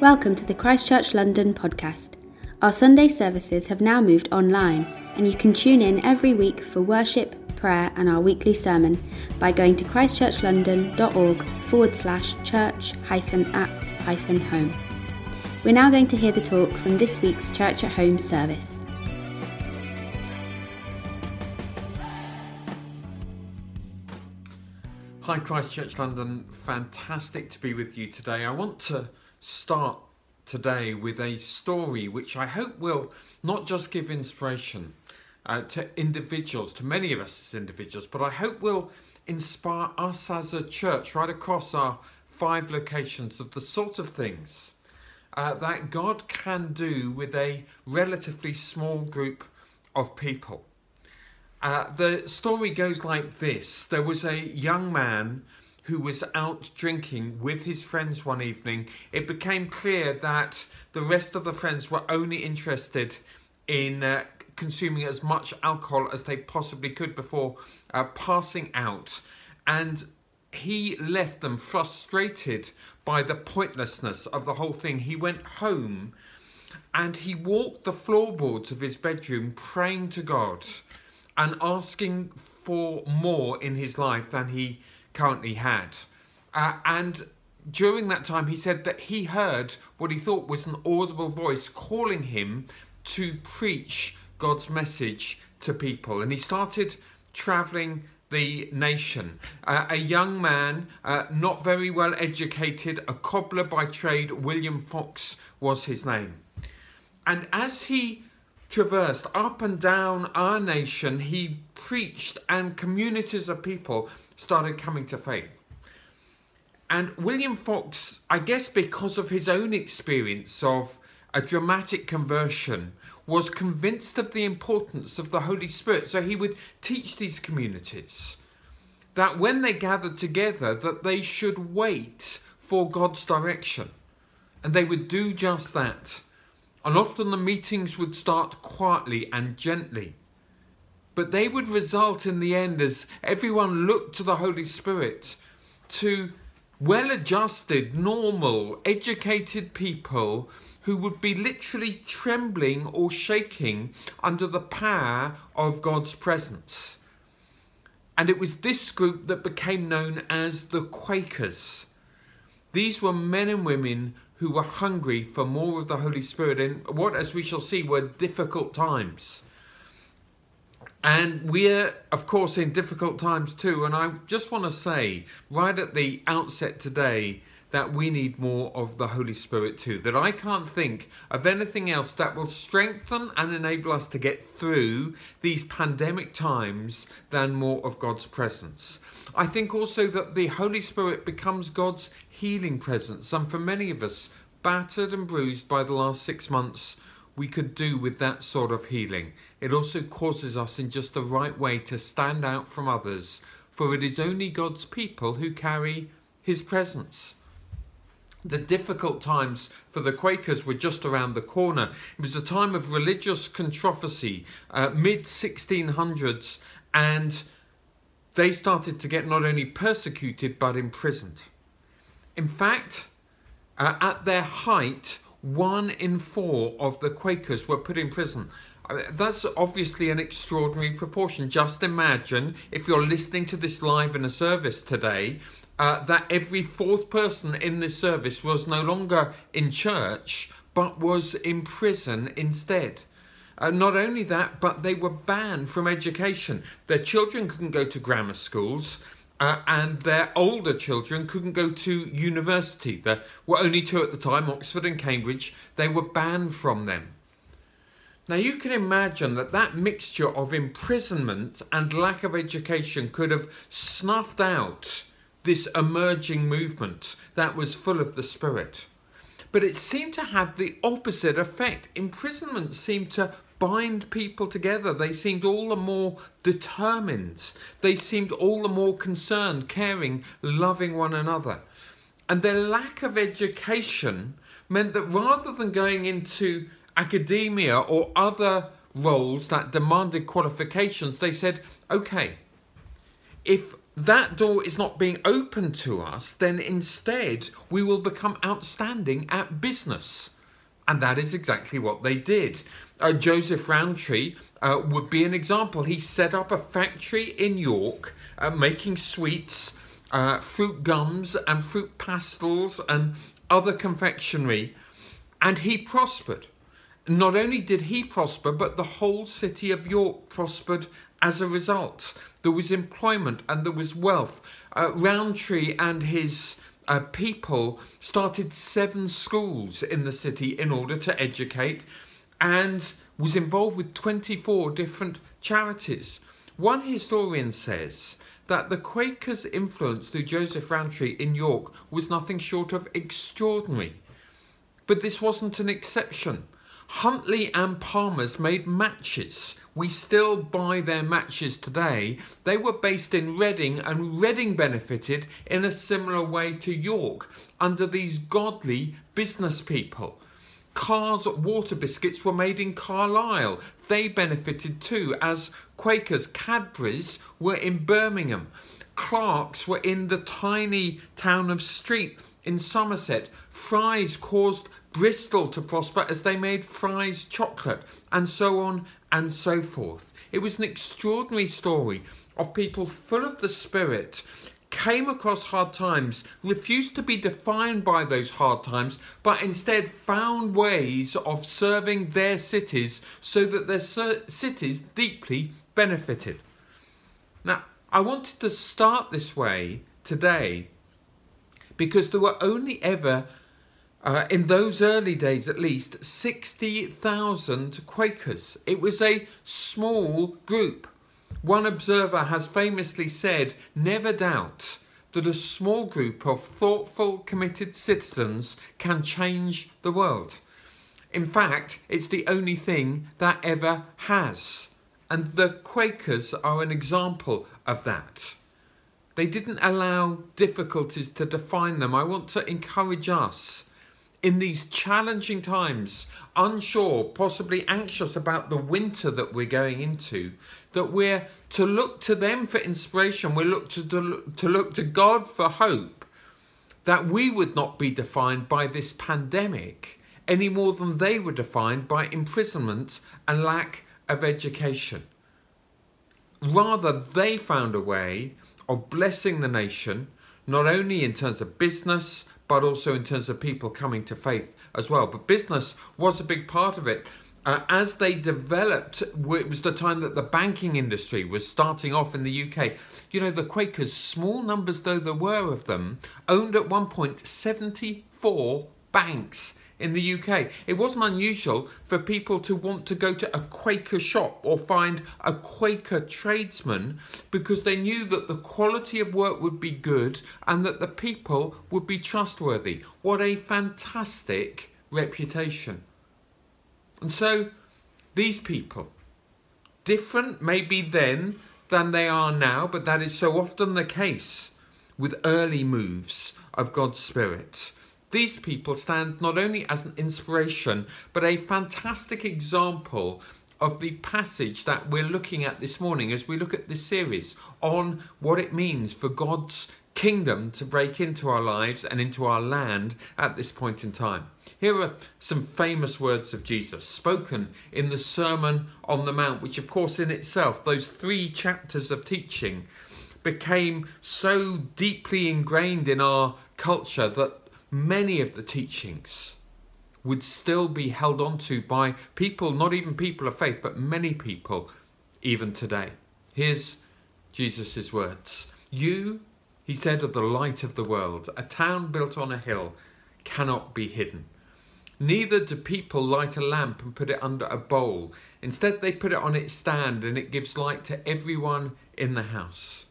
Welcome to the Christchurch London podcast. Our Sunday services have now moved online, and you can tune in every week for worship, prayer, and our weekly sermon by going to christchurchlondon.org forward slash church hyphen at hyphen home. We're now going to hear the talk from this week's Church at Home service. Hi, Christchurch London. Fantastic to be with you today. I want to start today with a story which I hope will not just give inspiration uh, to individuals, to many of us as individuals, but I hope will inspire us as a church right across our five locations of the sort of things uh, that God can do with a relatively small group of people. Uh, the story goes like this there was a young man who was out drinking with his friends one evening, it became clear that the rest of the friends were only interested in uh, consuming as much alcohol as they possibly could before uh, passing out. And he left them frustrated by the pointlessness of the whole thing. He went home and he walked the floorboards of his bedroom praying to God and asking for more in his life than he currently had. Uh, and during that time, he said that he heard what he thought was an audible voice calling him to preach God's message to people. And he started traveling the nation. Uh, a young man, uh, not very well educated, a cobbler by trade, William Fox was his name. And as he traversed up and down our nation, he preached, and communities of people started coming to faith. And William Fox, I guess because of his own experience of a dramatic conversion, was convinced of the importance of the Holy Spirit. So he would teach these communities that when they gathered together that they should wait for God's direction. And they would do just that. And often the meetings would start quietly and gently. But they would result in the end as everyone looked to the Holy Spirit to well adjusted, normal, educated people who would be literally trembling or shaking under the power of God's presence. And it was this group that became known as the Quakers. These were men and women who were hungry for more of the Holy Spirit in what, as we shall see, were difficult times. And we're, of course, in difficult times too. And I just want to say, right at the outset today, that we need more of the Holy Spirit too. That I can't think of anything else that will strengthen and enable us to get through these pandemic times than more of God's presence. I think also that the Holy Spirit becomes God's healing presence, and for many of us, battered and bruised by the last six months, we could do with that sort of healing. It also causes us in just the right way to stand out from others, for it is only God's people who carry His presence. The difficult times for the Quakers were just around the corner. It was a time of religious controversy, uh, mid 1600s, and they started to get not only persecuted but imprisoned. In fact, uh, at their height, one in four of the Quakers were put in prison. Uh, that's obviously an extraordinary proportion. Just imagine if you're listening to this live in a service today, uh, that every fourth person in this service was no longer in church but was in prison instead. Uh, not only that, but they were banned from education. Their children couldn't go to grammar schools. Uh, and their older children couldn't go to university. There were only two at the time, Oxford and Cambridge. They were banned from them. Now, you can imagine that that mixture of imprisonment and lack of education could have snuffed out this emerging movement that was full of the Spirit. But it seemed to have the opposite effect. Imprisonment seemed to bind people together. They seemed all the more determined. They seemed all the more concerned, caring, loving one another. And their lack of education meant that rather than going into academia or other roles that demanded qualifications, they said, okay, if that door is not being opened to us, then instead we will become outstanding at business. And that is exactly what they did. Uh, Joseph Rowntree uh, would be an example. He set up a factory in York uh, making sweets, uh, fruit gums, and fruit pastels, and other confectionery, and he prospered. Not only did he prosper, but the whole city of York prospered as a result. There was employment and there was wealth. Uh, Rowntree and his uh, people started seven schools in the city in order to educate and was involved with 24 different charities. One historian says that the Quakers' influence through Joseph Rowntree in York was nothing short of extraordinary. But this wasn't an exception. Huntley and Palmer's made matches. We still buy their matches today. They were based in Reading, and Reading benefited in a similar way to York under these godly business people. Carr's water biscuits were made in Carlisle. They benefited too, as Quakers Cadbury's were in Birmingham. Clark's were in the tiny town of Street in Somerset. Fry's caused Bristol to prosper as they made Fry's chocolate, and so on and so forth. It was an extraordinary story of people full of the Spirit, came across hard times, refused to be defined by those hard times, but instead found ways of serving their cities so that their cities deeply benefited. Now, I wanted to start this way today because there were only ever uh, in those early days, at least, 60,000 Quakers. It was a small group. One observer has famously said, Never doubt that a small group of thoughtful, committed citizens can change the world. In fact, it's the only thing that ever has. And the Quakers are an example of that. They didn't allow difficulties to define them. I want to encourage us in these challenging times, unsure, possibly anxious about the winter that we're going into, that we're to look to them for inspiration, we look to, to, to look to God for hope, that we would not be defined by this pandemic any more than they were defined by imprisonment and lack of education. Rather, they found a way of blessing the nation, not only in terms of business, but also in terms of people coming to faith as well. But business was a big part of it. Uh, as they developed, it was the time that the banking industry was starting off in the UK. You know, the Quakers, small numbers though there were of them, owned at one point 74 banks in the UK. It wasn't unusual for people to want to go to a Quaker shop or find a Quaker tradesman because they knew that the quality of work would be good and that the people would be trustworthy. What a fantastic reputation. And so these people, different maybe then than they are now, but that is so often the case with early moves of God's Spirit. These people stand not only as an inspiration, but a fantastic example of the passage that we're looking at this morning as we look at this series on what it means for God's kingdom to break into our lives and into our land at this point in time. Here are some famous words of Jesus spoken in the Sermon on the Mount, which, of course, in itself, those three chapters of teaching became so deeply ingrained in our culture that many of the teachings would still be held onto by people, not even people of faith, but many people even today. Here's Jesus' words You, he said, are the light of the world. A town built on a hill cannot be hidden. Neither do people light a lamp and put it under a bowl. Instead, they put it on its stand and it gives light to everyone in the house.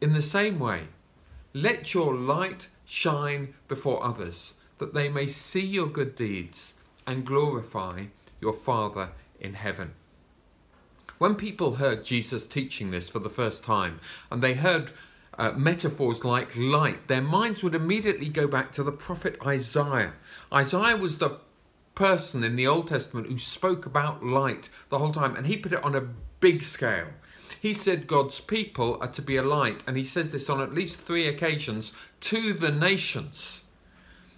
In the same way, let your light shine before others, that they may see your good deeds and glorify your Father in heaven. When people heard Jesus teaching this for the first time, and they heard uh, metaphors like light, their minds would immediately go back to the prophet Isaiah. Isaiah was the person in the Old Testament who spoke about light the whole time, and he put it on a big scale. He said God's people are to be a light, and he says this on at least three occasions to the nations.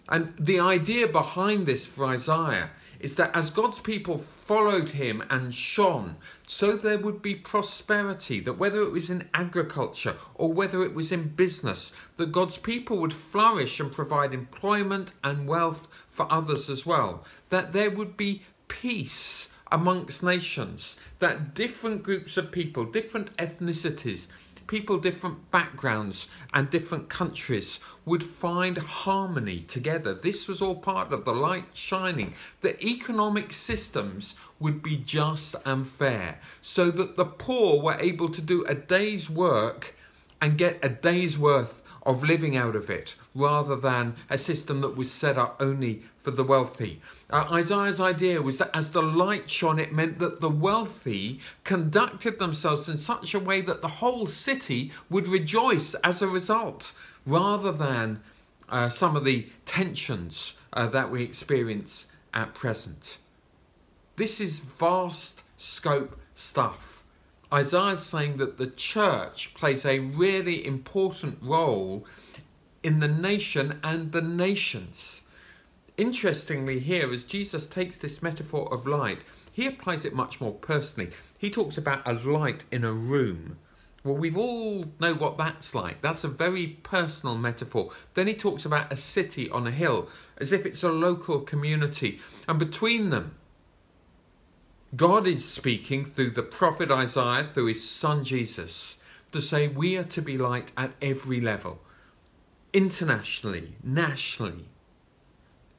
And the idea behind this for Isaiah is that as God's people followed him and shone, so there would be prosperity, that whether it was in agriculture or whether it was in business, that God's people would flourish and provide employment and wealth for others as well, that there would be peace amongst nations, that different groups of people, different ethnicities, people, different backgrounds, and different countries would find harmony together. This was all part of the light shining. The economic systems would be just and fair, so that the poor were able to do a day's work and get a day's worth of living out of it rather than a system that was set up only for the wealthy. Uh, Isaiah's idea was that as the light shone, it meant that the wealthy conducted themselves in such a way that the whole city would rejoice as a result, rather than uh, some of the tensions uh, that we experience at present. This is vast scope stuff. Isaiah is saying that the church plays a really important role in the nation and the nations. Interestingly, here, as Jesus takes this metaphor of light, he applies it much more personally. He talks about a light in a room. Well, we've all know what that's like. That's a very personal metaphor. Then he talks about a city on a hill, as if it's a local community. And between them, God is speaking through the prophet Isaiah, through his son Jesus, to say we are to be light at every level, internationally, nationally,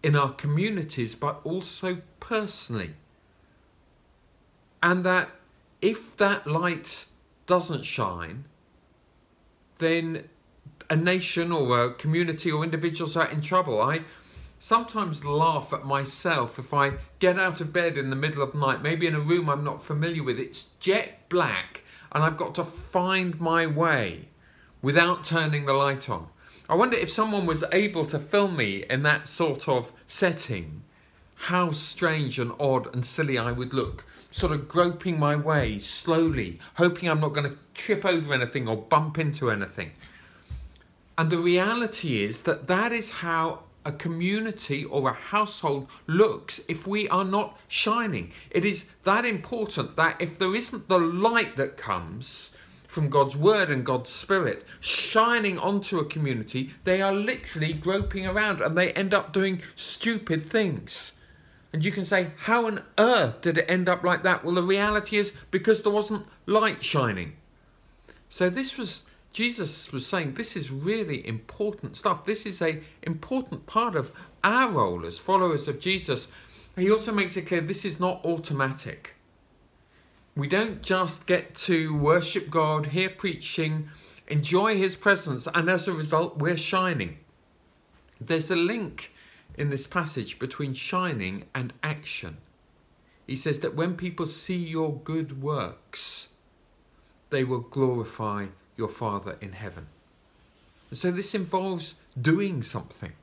in our communities, but also personally. And that if that light doesn't shine, then a nation or a community or individuals are in trouble. I sometimes laugh at myself if I get out of bed in the middle of the night, maybe in a room I'm not familiar with. It's jet black and I've got to find my way without turning the light on. I wonder if someone was able to film me in that sort of setting, how strange and odd and silly I would look. Sort of groping my way slowly, hoping I'm not going to trip over anything or bump into anything. And the reality is that that is how a community or a household looks if we are not shining. It is that important that if there isn't the light that comes from God's word and God's spirit shining onto a community, they are literally groping around and they end up doing stupid things. And you can say, how on earth did it end up like that? Well, the reality is because there wasn't light shining. So this was Jesus was saying this is really important stuff. This is a important part of our role as followers of Jesus. He also makes it clear this is not automatic. We don't just get to worship God, hear preaching, enjoy his presence, and as a result, we're shining. There's a link in this passage between shining and action. He says that when people see your good works, they will glorify your Father in heaven. So this involves doing something.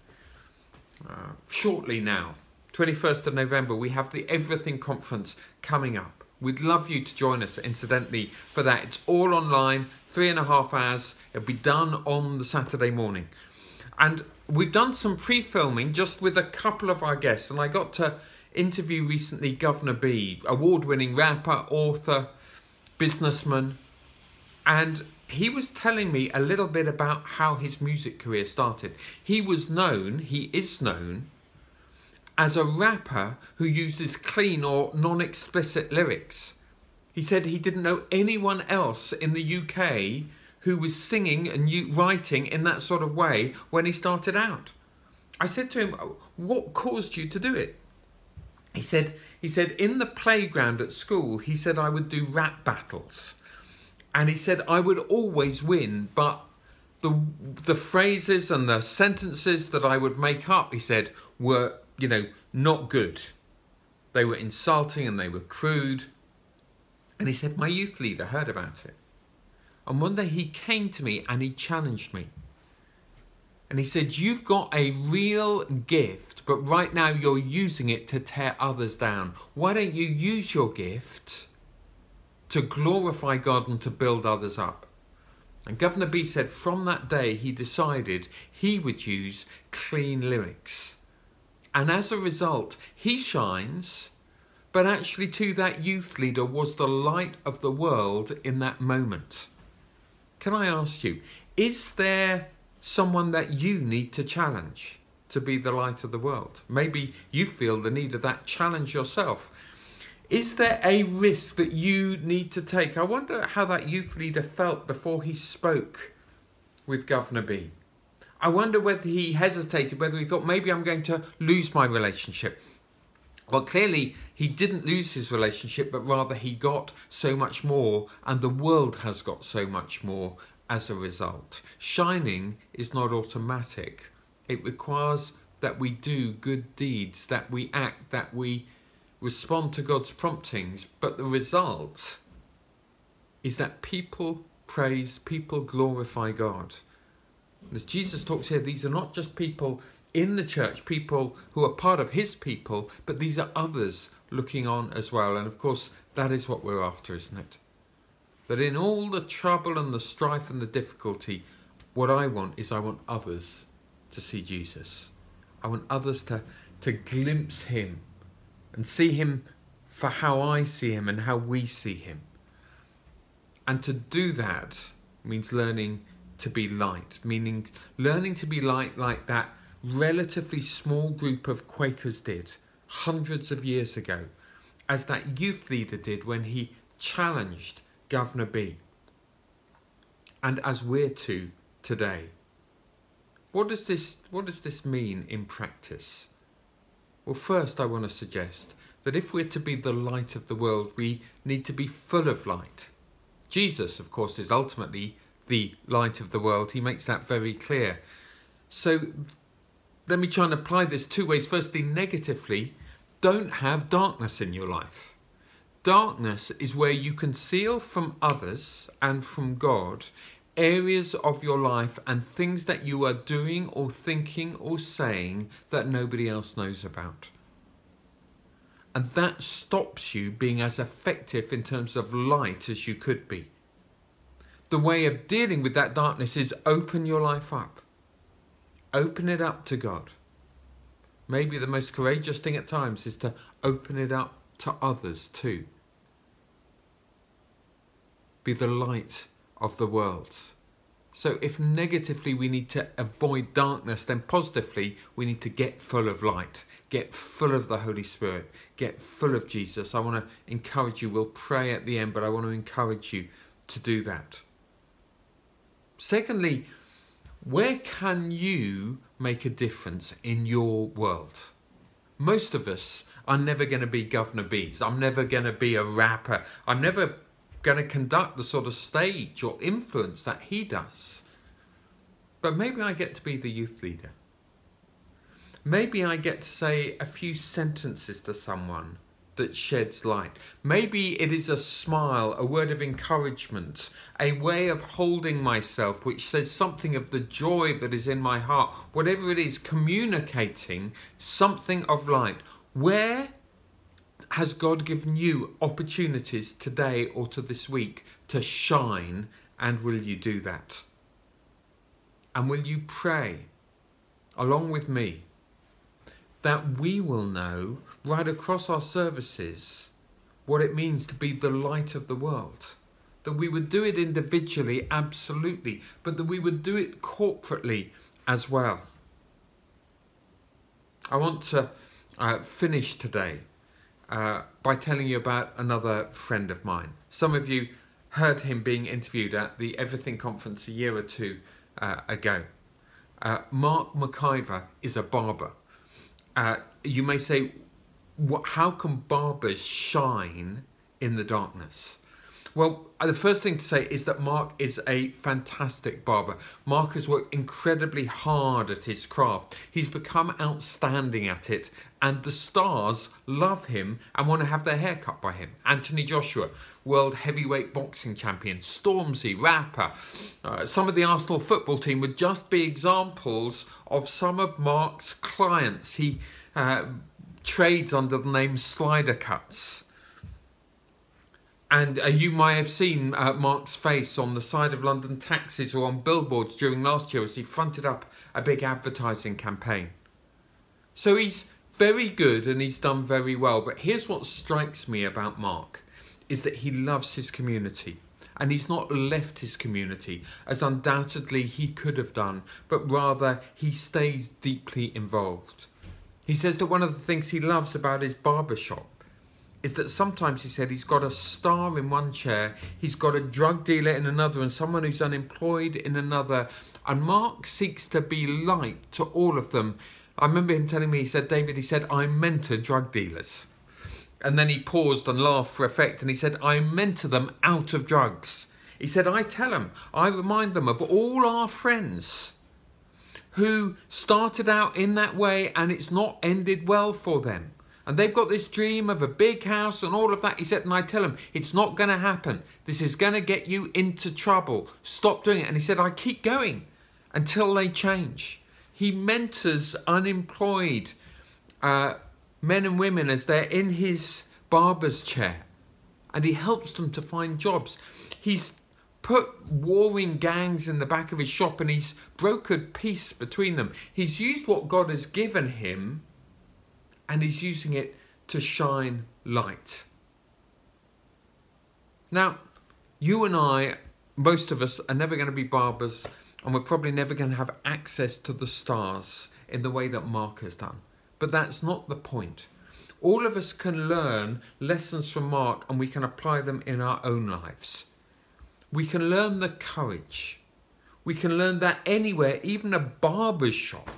Uh, shortly now, 21st of November, we have the Everything Conference coming up. We'd love you to join us, incidentally, for that. It's all online, three and a half hours. It'll be done on the Saturday morning. And we've done some pre filming just with a couple of our guests, and I got to interview recently Guvna B, award winning rapper, author, businessman, and he was telling me a little bit about how his music career started. He was known, he is known, as a rapper who uses clean or non explicit lyrics. He said he didn't know anyone else in the UK who was singing and writing in that sort of way when he started out. I said to him, What caused you to do it? He said, he said, in the playground at school, he said I would do rap battles and he said I would always win, but the the phrases and the sentences that I would make up, he said, were you know not good. They were insulting and they were crude. And he said my youth leader heard about it, and one day he came to me and he challenged me. And he said, You've got a real gift, but right now you're using it to tear others down. Why don't you use your gift to glorify God and to build others up. And Guvna B said from that day he decided he would use clean lyrics. And as a result, he shines, but actually, to that youth leader, was the light of the world in that moment. Can I ask you, is there someone that you need to challenge to be the light of the world? Maybe you feel the need of that challenge yourself. Is there a risk that you need to take? I wonder how that youth leader felt before he spoke with Guvna B. I wonder whether he hesitated, whether he thought maybe I'm going to lose my relationship. Well, clearly he didn't lose his relationship, but rather he got so much more, and the world has got so much more as a result. Shining is not automatic, it requires that we do good deeds, that we act, that we respond to God's promptings, but the result is that people praise, people glorify God. As Jesus talks here, these are not just people in the church, people who are part of his people, but these are others looking on as well. And of course, that is what we're after, isn't it? That in all the trouble and the strife and the difficulty, what I want is I want others to see Jesus. I want others to, to glimpse him and see him for how I see him and how we see him. And to do that means learning to be light, meaning learning to be light like that relatively small group of Quakers did hundreds of years ago, as that youth leader did when he challenged Guvna B. And as we're to today. What does this what does this mean in practice? Well, first, I want to suggest that if we're to be the light of the world, we need to be full of light. Jesus, of course, is ultimately the light of the world. He makes that very clear. So let me try and apply this two ways. Firstly, negatively, don't have darkness in your life. Darkness is where you conceal from others and from God areas of your life and things that you are doing or thinking or saying that nobody else knows about. And that stops you being as effective in terms of light as you could be. The way of dealing with that darkness is open your life up. Open it up to God. Maybe the most courageous thing at times is to open it up to others too. Be the light of the world. So, if negatively we need to avoid darkness, then positively we need to get full of light, get full of the Holy Spirit, get full of Jesus. I want to encourage you. We'll pray at the end, but I want to encourage you to do that. Secondly, where can you make a difference in your world? Most of us are never going to be Guvna Bs. I'm never going to be a rapper. I'm never going to conduct the sort of stage or influence that he does. But maybe I get to be the youth leader. Maybe I get to say a few sentences to someone that sheds light. Maybe it is a smile, a word of encouragement, a way of holding myself which says something of the joy that is in my heart. Whatever it is, communicating something of light. Where has God given you opportunities today or to this week to shine? And will you do that? And will you pray along with me that we will know right across our services what it means to be the light of the world? That we would do it individually, absolutely, but that we would do it corporately as well. I want to uh, finish today uh, by telling you about another friend of mine. Some of you heard him being interviewed at the Everything Conference a year or two uh, ago. Uh, Mark McIver is a barber. Uh, you may say, how can barbers shine in the darkness? Well, uh, the first thing to say is that Mark is a fantastic barber. Mark has worked incredibly hard at his craft. He's become outstanding at it, and the stars love him and want to have their hair cut by him. Anthony Joshua, world heavyweight boxing champion, Stormzy, rapper. Uh, some of the Arsenal football team would just be examples of some of Mark's clients. He uh, trades under the name Slider Cuts. And uh, you may have seen uh, Mark's face on the side of London taxis or on billboards during last year as he fronted up a big advertising campaign. So he's very good and he's done very well. But here's what strikes me about Mark is that he loves his community and he's not left his community as undoubtedly he could have done, but rather he stays deeply involved. He says that one of the things he loves about his barber shop is that sometimes he said he's got a star in one chair, he's got a drug dealer in another, and someone who's unemployed in another. And Mark seeks to be light to all of them. I remember him telling me, he said, David, he said, I mentor drug dealers. And then he paused and laughed for effect and he said, I mentor them out of drugs. He said, I tell them, I remind them of all our friends who started out in that way and it's not ended well for them. And they've got this dream of a big house and all of that. He said, and I tell them, it's not going to happen. This is going to get you into trouble. Stop doing it. And he said, I keep going until they change. He mentors unemployed uh, men and women as they're in his barber's chair and he helps them to find jobs. He's put warring gangs in the back of his shop and he's brokered peace between them. He's used what God has given him and he's using it to shine light. Now, you and I, most of us, are never going to be barbers and we're probably never going to have access to the stars in the way that Mark has done. But that's not the point. All of us can learn lessons from Mark and we can apply them in our own lives. We can learn the courage. We can learn that anywhere, even a barber's shop,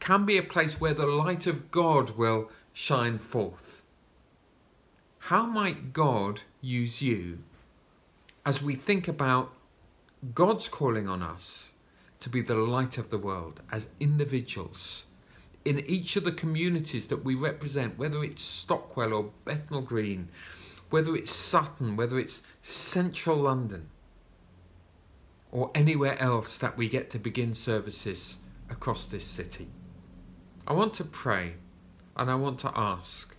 can be a place where the light of God will shine forth. How might God use you as we think about God's calling on us to be the light of the world as individuals? in each of the communities that we represent, whether it's Stockwell or Bethnal Green, whether it's Sutton, whether it's central London, or anywhere else that we get to begin services across this city. I want to pray and I want to ask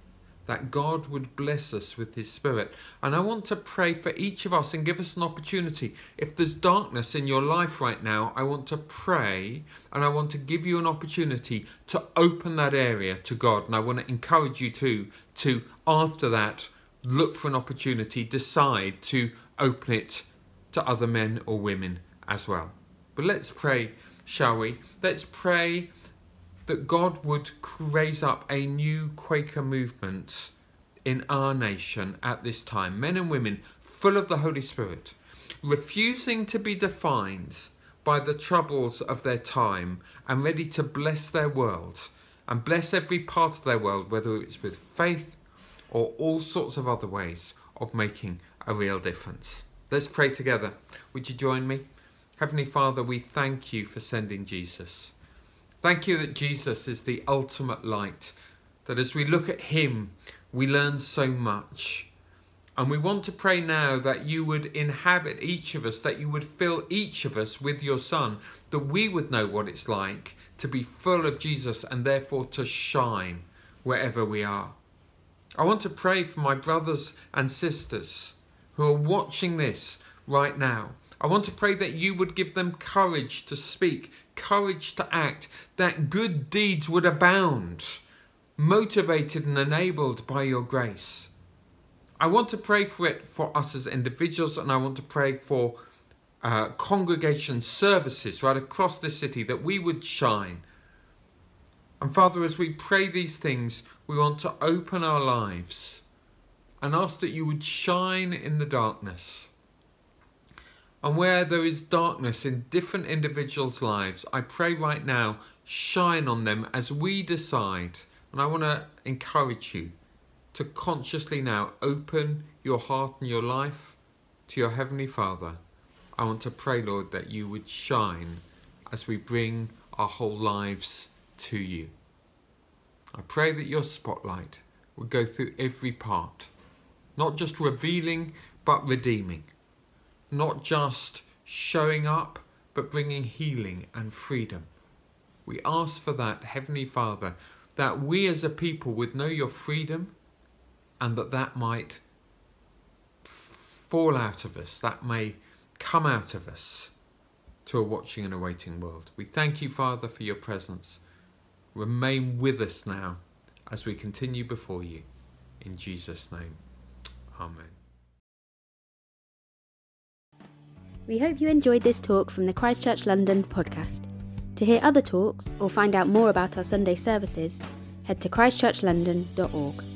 that God would bless us with His Spirit. And I want to pray for each of us and give us an opportunity. If there's darkness in your life right now, I want to pray and I want to give you an opportunity to open that area to God. And I want to encourage you to, to after that, look for an opportunity, decide to open it to other men or women as well. But let's pray, shall we? Let's pray that God would raise up a new Quaker movement in our nation at this time. Men and women full of the Holy Spirit, refusing to be defined by the troubles of their time and ready to bless their world and bless every part of their world, whether it's with faith or all sorts of other ways of making a real difference. Let's pray together. Would you join me? Heavenly Father, we thank you for sending Jesus. Thank you that Jesus is the ultimate light, that as we look at him, we learn so much. And we want to pray now that you would inhabit each of us, that you would fill each of us with your Son, that we would know what it's like to be full of Jesus and therefore to shine wherever we are. I want to pray for my brothers and sisters who are watching this right now. I want to pray that you would give them courage to speak, courage to act, that good deeds would abound, motivated and enabled by your grace. I want to pray for it for us as individuals, and I want to pray for uh, congregation services right across the city that we would shine. And Father, as we pray these things, we want to open our lives and ask that you would shine in the darkness. And where there is darkness in different individuals' lives, I pray right now, shine on them as we decide. And I want to encourage you to consciously now open your heart and your life to your Heavenly Father. I want to pray, Lord, that you would shine as we bring our whole lives to you. I pray that your spotlight would go through every part, not just revealing, but redeeming not just showing up, but bringing healing and freedom. We ask for that, Heavenly Father, that we as a people would know your freedom and that that might fall out of us, that may come out of us to a watching and awaiting world. We thank you, Father, for your presence. Remain with us now as we continue before you. In Jesus' name, Amen. We hope you enjoyed this talk from the Christchurch London podcast. To hear other talks or find out more about our Sunday services, head to christchurchlondon.org.